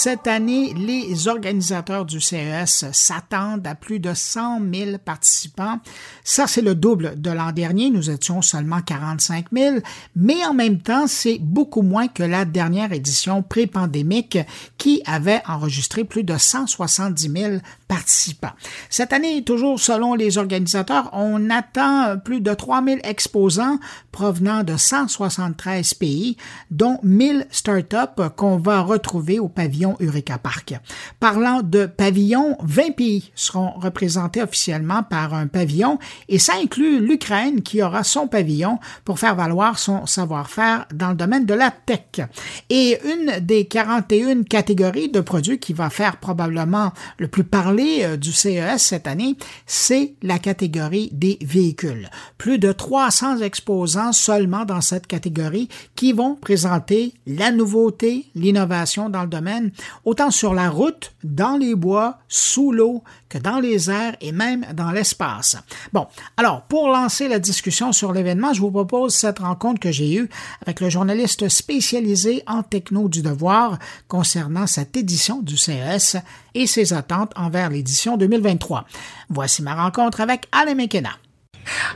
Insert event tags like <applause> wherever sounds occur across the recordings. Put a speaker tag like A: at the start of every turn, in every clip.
A: Cette année, les organisateurs du CES s'attendent à plus de 100 000 participants. Ça, c'est le double de l'an dernier. Nous étions seulement 45 000, mais en même temps, c'est beaucoup moins que la dernière édition pré-pandémique qui avait enregistré plus de 170 000 participants. Cette année, toujours selon les organisateurs, on attend plus de 3 000 exposants provenant de 173 pays, dont 1000 startups qu'on va retrouver au pavillon Eureka Park. Parlant de pavillons, 20 pays seront représentés officiellement par un pavillon et ça inclut l'Ukraine qui aura son pavillon pour faire valoir son savoir-faire dans le domaine de la tech. Et une des 41 catégories de produits qui va faire probablement le plus parler euh, du CES cette année, c'est la catégorie des véhicules. Plus de 300 exposants seulement dans cette catégorie qui vont présenter la nouveauté, l'innovation dans le domaine autant sur la route, dans les bois, sous l'eau, que dans les airs et même dans l'espace. Bon, alors, pour lancer la discussion sur l'événement, je vous propose cette rencontre que j'ai eue avec le journaliste spécialisé en techno du devoir concernant cette édition du CES et ses attentes envers l'édition 2023. Voici ma rencontre avec Alain McKenna.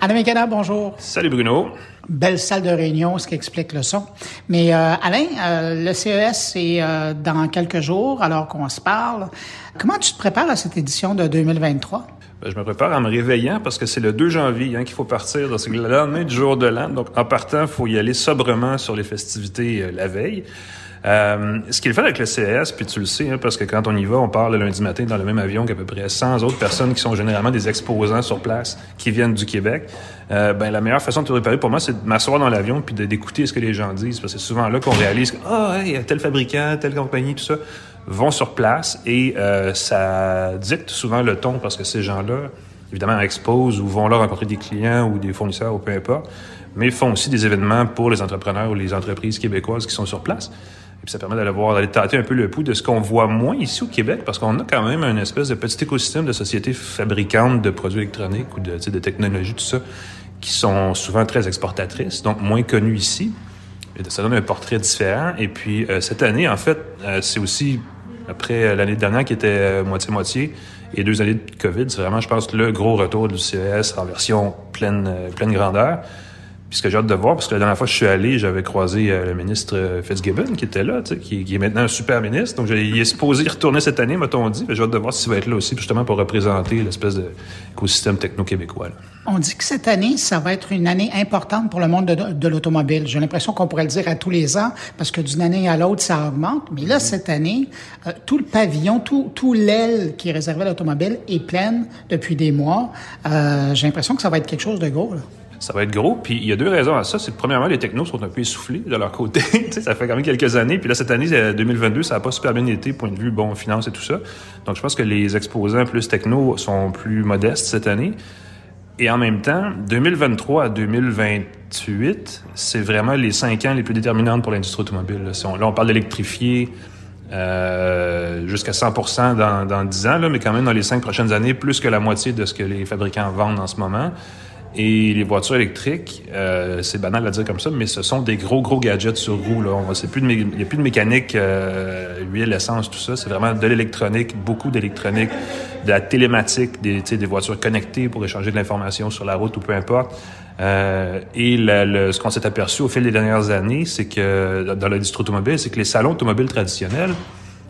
A: Alain McKenna, bonjour.
B: Salut Bruno
A: belle salle de réunion, ce qui explique le son. Mais euh, Alain, euh, le CES, c'est euh, dans quelques jours, alors qu'on se parle. Comment tu te prépares à cette édition de 2023?
B: Ben, je me prépare en me réveillant parce que c'est le 2 janvier hein, qu'il faut partir. C'est le lendemain du jour de l'an. Donc, en partant, il faut y aller sobrement sur les festivités la veille. Euh, ce qui est fait avec le CES, puis tu le sais, hein, parce que quand on y va, on part le lundi matin dans le même avion qu'à peu près 100 autres personnes qui sont généralement des exposants sur place, qui viennent du Québec. Euh, ben, la meilleure façon de te préparer pour moi, c'est de m'asseoir dans l'avion puis d'écouter ce que les gens disent, parce que c'est souvent là qu'on réalise que, ah, oh, hey, tel fabricant, telle compagnie, tout ça, vont sur place et euh, ça dicte souvent le ton parce que ces gens-là, évidemment, exposent ou vont là rencontrer des clients ou des fournisseurs ou peu importe, mais font aussi des événements pour les entrepreneurs ou les entreprises québécoises qui sont sur place. Puis ça permet d'aller voir, d'aller tâter un peu le pouls de ce qu'on voit moins ici au Québec, parce qu'on a quand même un espèce de petit écosystème de sociétés fabricantes de produits électroniques ou de, de technologies, tout ça, qui sont souvent très exportatrices, donc moins connues ici. Et ça donne un portrait différent. Et puis euh, cette année, en fait, euh, c'est aussi, après euh, l'année dernière qui était moitié-moitié, et deux années de COVID, c'est vraiment, je pense, le gros retour du CES en version pleine, pleine grandeur. Puis ce que j'ai hâte de voir, parce que la dernière fois que je suis allé, j'avais croisé euh, le ministre euh, Fitzgibbon qui était là, qui, qui, est maintenant un super ministre. Donc il est supposé y retourner cette année, m'a-t-on dit. J'ai hâte de voir s'il va être là aussi, justement pour représenter l'espèce d'écosystème techno-québécois.
A: On dit que cette année, ça va être une année importante pour le monde de, l'automobile. J'ai l'impression qu'on pourrait le dire à tous les ans, parce que d'une année à l'autre, ça augmente. Mais là, cette année, euh, tout le pavillon, tout, tout l'aile qui est réservé à l'automobile est pleine depuis des mois. J'ai l'impression que ça va être quelque chose de gros. Là
B: ça va être gros. Puis il y a deux raisons à ça. C'est premièrement, les technos sont un peu essoufflés de leur côté. <laughs> ça fait quand même quelques années. Puis là, cette année, 2022, ça n'a pas super bien été, point de vue, bon, finance et tout ça. Donc je pense que les exposants plus techno sont plus modestes cette année. Et en même temps, 2023 à 2028, c'est vraiment les cinq ans les plus déterminants pour l'industrie automobile. Là, on, parle d'électrifier euh, jusqu'à 100 dans, dans 10 ans, mais quand même dans les cinq prochaines années, plus que la moitié de ce que les fabricants vendent en ce moment. Et les voitures électriques, euh, c'est banal à dire comme ça, mais ce sont des gros, gros gadgets sur roue. Là. plus il n'y a plus de mécanique, euh, huile, essence, tout ça. C'est vraiment de l'électronique, beaucoup d'électronique, de la télématique, des, des voitures connectées pour échanger de l'information sur la route ou peu importe. Euh, et le, ce qu'on s'est aperçu au fil des dernières années, c'est que dans l'industrie automobile, c'est que les salons automobiles traditionnels,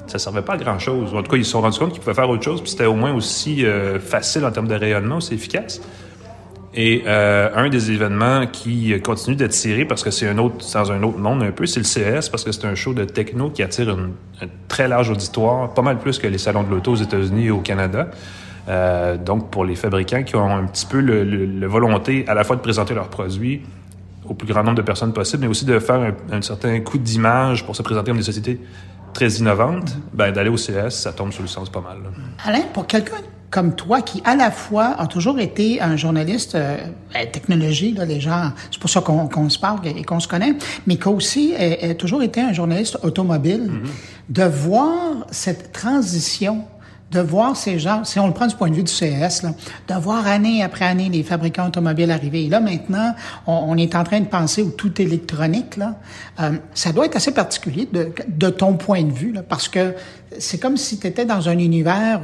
B: ça servait pas à grand chose. En tout cas, ils se sont rendus compte qu'ils pouvaient faire autre chose, puis c'était au moins aussi euh, facile en termes de rayonnement, aussi efficace. Et euh, un des événements qui continue d'attirer, parce que c'est un autre, dans un autre monde un peu, c'est le CS, parce que c'est un show de techno qui attire une, un très large auditoire, pas mal plus que les salons de l'auto aux États-Unis et au Canada. Euh, donc, pour les fabricants qui ont un petit peu le, volonté à la fois de présenter leurs produits au plus grand nombre de personnes possible, mais aussi de faire un, certain coup d'image pour se présenter comme des sociétés très innovantes, ben, d'aller au CS, ça tombe sur le sens pas mal.
A: Alain, pour quelqu'un comme toi qui, à la fois, a toujours été un journaliste euh, technologie, là, les gens, c'est pour ça qu'on se parle et qu'on se connaît, mais qui aussi a, toujours été un journaliste automobile, mm-hmm. de voir cette transition de voir ces gens, si on le prend du point de vue du CES, là, de voir année après année les fabricants automobiles arriver. Et là, maintenant, on, est en train de penser au tout électronique. Là. Euh, ça doit être assez particulier de, de ton point de vue, là, parce que c'est comme si tu étais dans un univers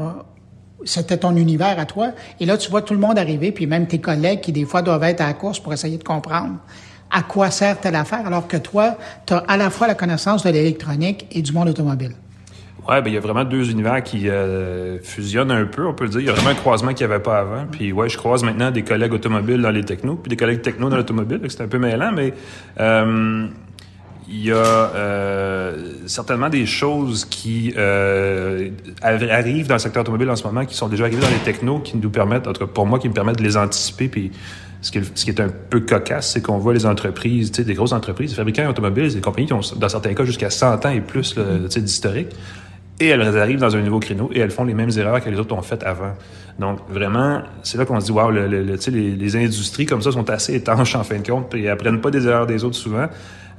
A: c'était ton univers à toi. Et là, tu vois tout le monde arriver, puis même tes collègues qui, des fois, doivent être à la course pour essayer de comprendre à quoi sert telle affaire, alors que toi, tu as à la fois la connaissance de l'électronique et du monde automobile.
B: Ouais, ben il y a vraiment deux univers qui euh, fusionnent un peu, on peut le dire. Il y a vraiment un croisement qu'il n'y avait pas avant. Puis ouais, je croise maintenant des collègues automobiles dans les technos, puis des collègues technos dans l'automobile. C'est un peu mêlant, mais euh, il y a euh, certainement des choses qui euh, arrivent dans le secteur automobile en ce moment, qui sont déjà arrivées dans les technos, qui nous permettent, en tout cas pour moi, qui me permettent de les anticiper, puis ce qui, est, un peu cocasse, c'est qu'on voit les entreprises, tu sais, des grosses entreprises, des fabricants automobiles, des compagnies qui ont, dans certains cas, jusqu'à 100 ans et plus d'historique, et elles arrivent dans un nouveau créneau et elles font les mêmes erreurs que les autres ont faites avant. Donc, vraiment, c'est là qu'on se dit, wow, le, le, les, les, industries comme ça sont assez étanches en fin de compte, et elles apprennent pas des erreurs des autres souvent.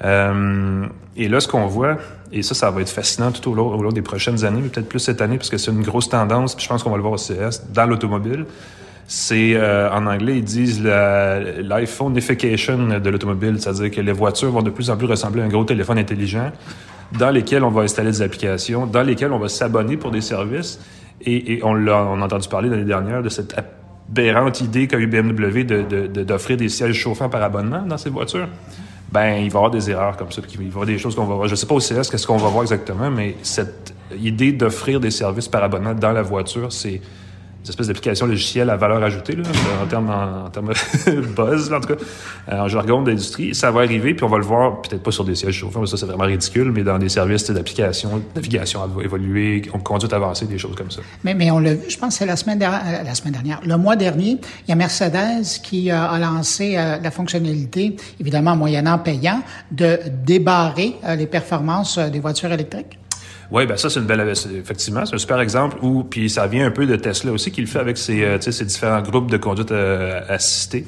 B: Euh, et là, ce qu'on voit, et ça, ça va être fascinant tout au long, des prochaines années, peut-être plus cette année, parce que c'est une grosse tendance, puis je pense qu'on va le voir au CS, dans l'automobile, c'est, euh, en anglais, ils disent l'iPhoneification de l'automobile, c'est-à-dire que les voitures vont de plus en plus ressembler à un gros téléphone intelligent dans lesquels on va installer des applications, dans lesquels on va s'abonner pour des services. Et, on l'a a entendu parler l'année dernière de cette aberrante idée qu'a eu BMW d'offrir de, des sièges chauffants par abonnement dans ces voitures. Ben, il va y avoir des erreurs comme ça, il va y avoir des choses qu'on va voir. Je sais pas au CS qu'est-ce qu'on va voir exactement, mais cette idée d'offrir des services par abonnement dans la voiture, c'est des espèces d'applications logicielles à valeur ajoutée, là, en termes en, <laughs> buzz, en tout cas, euh, en jargon d'industrie. Ça va arriver, puis on va le voir, peut-être pas sur des sièges chauffants, mais ça c'est vraiment ridicule, mais dans des services d'application, navigation évoluée, conduite avancée, des choses comme ça.
A: Mais, mais on l'a vu, je pense que c'est la semaine dernière, euh, la semaine dernière, le mois dernier, il y a Mercedes qui euh, a lancé la fonctionnalité, évidemment moyennant payant, de débarrer les performances des voitures électriques.
B: Oui, ben ça, c'est une belle, effectivement, c'est un super exemple où, puis ça vient un peu de Tesla aussi, qui le fait avec ses, euh, ses différents groupes de conduite euh, assistée.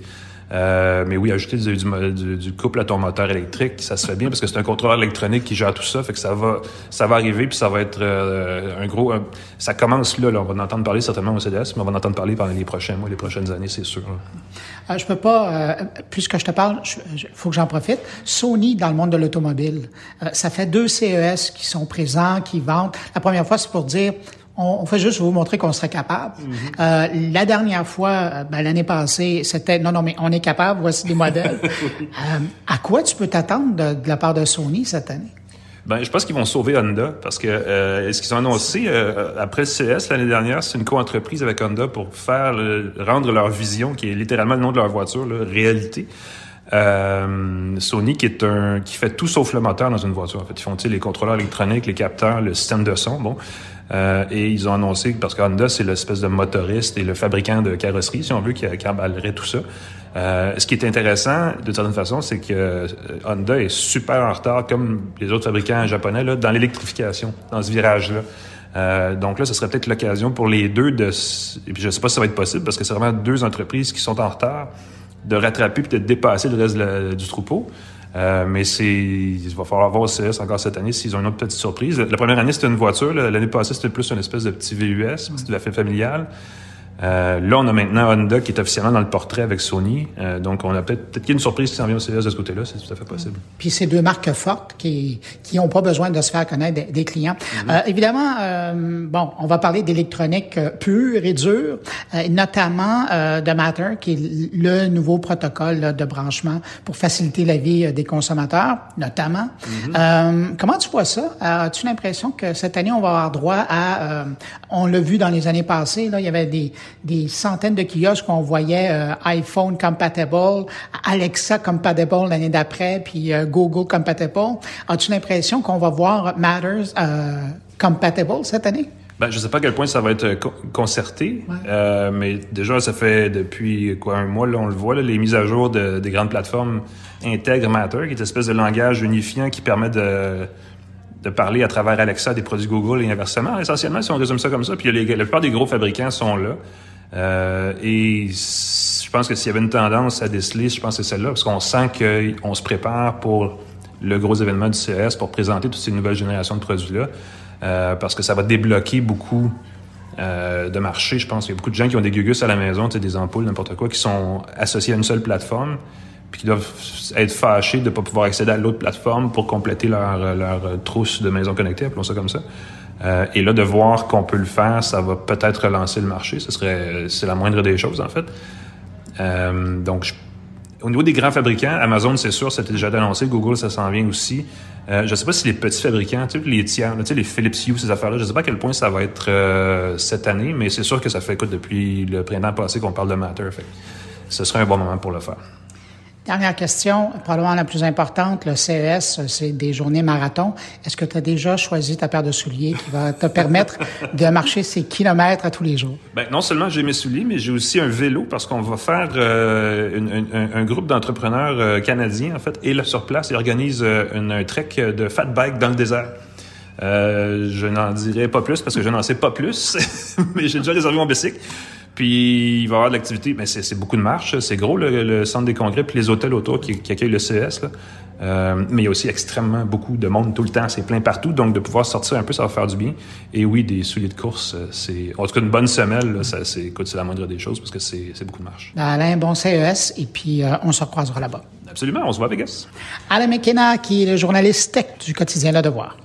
B: Euh, mais oui, ajouter du, couple à ton moteur électrique, ça se fait bien parce que c'est un contrôleur électronique qui gère tout ça, fait que ça va, ça va arriver puis ça va être euh, un gros, ça commence là, On va en entendre parler certainement au CDS, mais on va en entendre parler pendant les prochains mois, les prochaines années, c'est sûr.
A: Euh, je peux pas, euh, puisque je te parle, il faut que j'en profite. Sony dans le monde de l'automobile, ça fait deux CES qui sont présents, qui vendent. La première fois, c'est pour dire on, fait juste vous montrer qu'on serait capable. Mhm. euh, la dernière fois, euh, ben, l'année passée, c'était non, non, mais on est capable, voici des modèles. <laughs> euh, à quoi tu peux t'attendre de, la part de Sony cette année?
B: Ben, je pense qu'ils vont sauver Honda parce que euh, ce qu'ils ont annoncé après le CS l'année dernière, c'est une co-entreprise avec Honda pour faire rendre leur vision, qui est littéralement le nom de leur voiture, là, réalité. Euh, Sony qui est un qui fait tout sauf le moteur dans une voiture. En fait, ils font les contrôleurs électroniques, les capteurs, le système de son. Bon, euh, et ils ont annoncé, parce que Honda, c'est l'espèce de motoriste et le fabricant de carrosserie, si on veut, qui, qui emballerait tout ça. Euh, ce qui est intéressant, d'une certaine façon, c'est que euh, Honda est super en retard, comme les autres fabricants japonais, là, dans l'électrification, dans ce virage-là. Euh, donc là, ce serait peut-être l'occasion pour les deux de... Et puis je ne sais pas si ça va être possible, parce que c'est vraiment deux entreprises qui sont en retard, de rattraper puis de dépasser le reste du troupeau. Euh, mais c'est, il va falloir voir au CS encore cette année s'ils ont une autre petite surprise. La première année, c'était une voiture. L'année passée, c'était plus une espèce de petit VUS, c'était la fait familiale. Euh, là, on a maintenant Honda qui est officiellement dans le portrait avec Sony. Euh, donc, on a peut-être peut qu'il y a une surprise qui s'en vient au CES de ce côté-là. C'est tout à fait possible.
A: Puis, c'est deux marques fortes qui qui n'ont pas besoin de se faire connaître des, clients. Mm-hmm. euh, évidemment, euh, bon, on va parler d'électronique euh, pure et dure, notamment de Matter, qui est le nouveau protocole de branchement pour faciliter la vie des consommateurs, notamment. Mm-hmm. comment tu vois ça? As-tu l'impression que cette année, on va avoir droit à... on l'a vu dans les années passées, là, il y avait des des centaines de kiosques qu'on voyait euh, iPhone compatible, Alexa compatible l'année d'après, puis euh, Google compatible. As-tu l'impression qu'on va voir Matters euh, compatible cette année?
B: Ben, je sais pas à quel point ça va être concerté, mais déjà, ça fait depuis quoi un mois, là, on le voit, les mises à jour des grandes plateformes intègrent Matter, qui est une espèce de langage unifiant qui permet de de parler à travers Alexa des produits Google et inversement, essentiellement, si on résume ça comme ça. Puis la plupart des gros fabricants sont là. Euh, et je pense que s'il y avait une tendance à déceler, je pense que c'est celle-là, parce qu'on sent qu'on se prépare pour le gros événement du CS pour présenter toutes ces nouvelles générations de produits-là, euh, parce que ça va débloquer beaucoup de marché. Je pense qu'il y a beaucoup de gens qui ont des gugus à la maison, des ampoules, n'importe quoi, qui sont associés à une seule plateforme puis qui doivent être fâchés de ne pas pouvoir accéder à l'autre plateforme pour compléter leur, leur trousse de maison connectée, appelons ça comme ça. Euh, et là, de voir qu'on peut le faire, ça va peut-être relancer le marché. Ce serait, c'est la moindre des choses, en fait. Euh, donc, au niveau des grands fabricants, Amazon, c'est sûr, c'était déjà annoncé. Google, ça s'en vient aussi. Euh, je ne sais pas si les petits fabricants, tu sais, les tiers, tu sais, les Philips Hue, ces affaires-là, je ne sais pas à quel point ça va être euh, cette année, mais c'est sûr que ça fait, écoute, depuis le printemps passé qu'on parle de Matter. Ce serait un bon moment pour le faire.
A: Dernière question, probablement la plus importante, le CES, c'est des journées marathon. Est-ce que tu as déjà choisi ta paire de souliers qui va te permettre de marcher ces kilomètres à tous les jours?
B: Ben, non seulement j'ai mes souliers, mais j'ai aussi un vélo parce qu'on va faire euh, un, groupe d'entrepreneurs euh, canadiens, en fait, et là, sur place, ils organisent euh, un trek de fat bike dans le désert. je n'en dirai pas plus parce que je n'en sais pas plus, <laughs> mais j'ai déjà réservé mon bicycle. Puis il va y avoir de l'activité, mais c'est beaucoup de marches. C'est gros le, centre des congrès, puis les hôtels autour qui, accueillent le. Là. Euh, mais il y a aussi extrêmement beaucoup de monde tout le temps. C'est plein partout. Donc de pouvoir sortir un peu, ça va faire du bien. Et oui, des souliers de course, euh, c'est en tout cas une bonne semelle. ça, c'est, c'est la moindre des choses parce que c'est, beaucoup de marches.
A: Alain, bon CES. Et puis euh, on se recroisera là-bas.
B: Absolument, on se voit à Vegas.
A: Alain McKenna, qui est le journaliste tech du quotidien Le Devoir.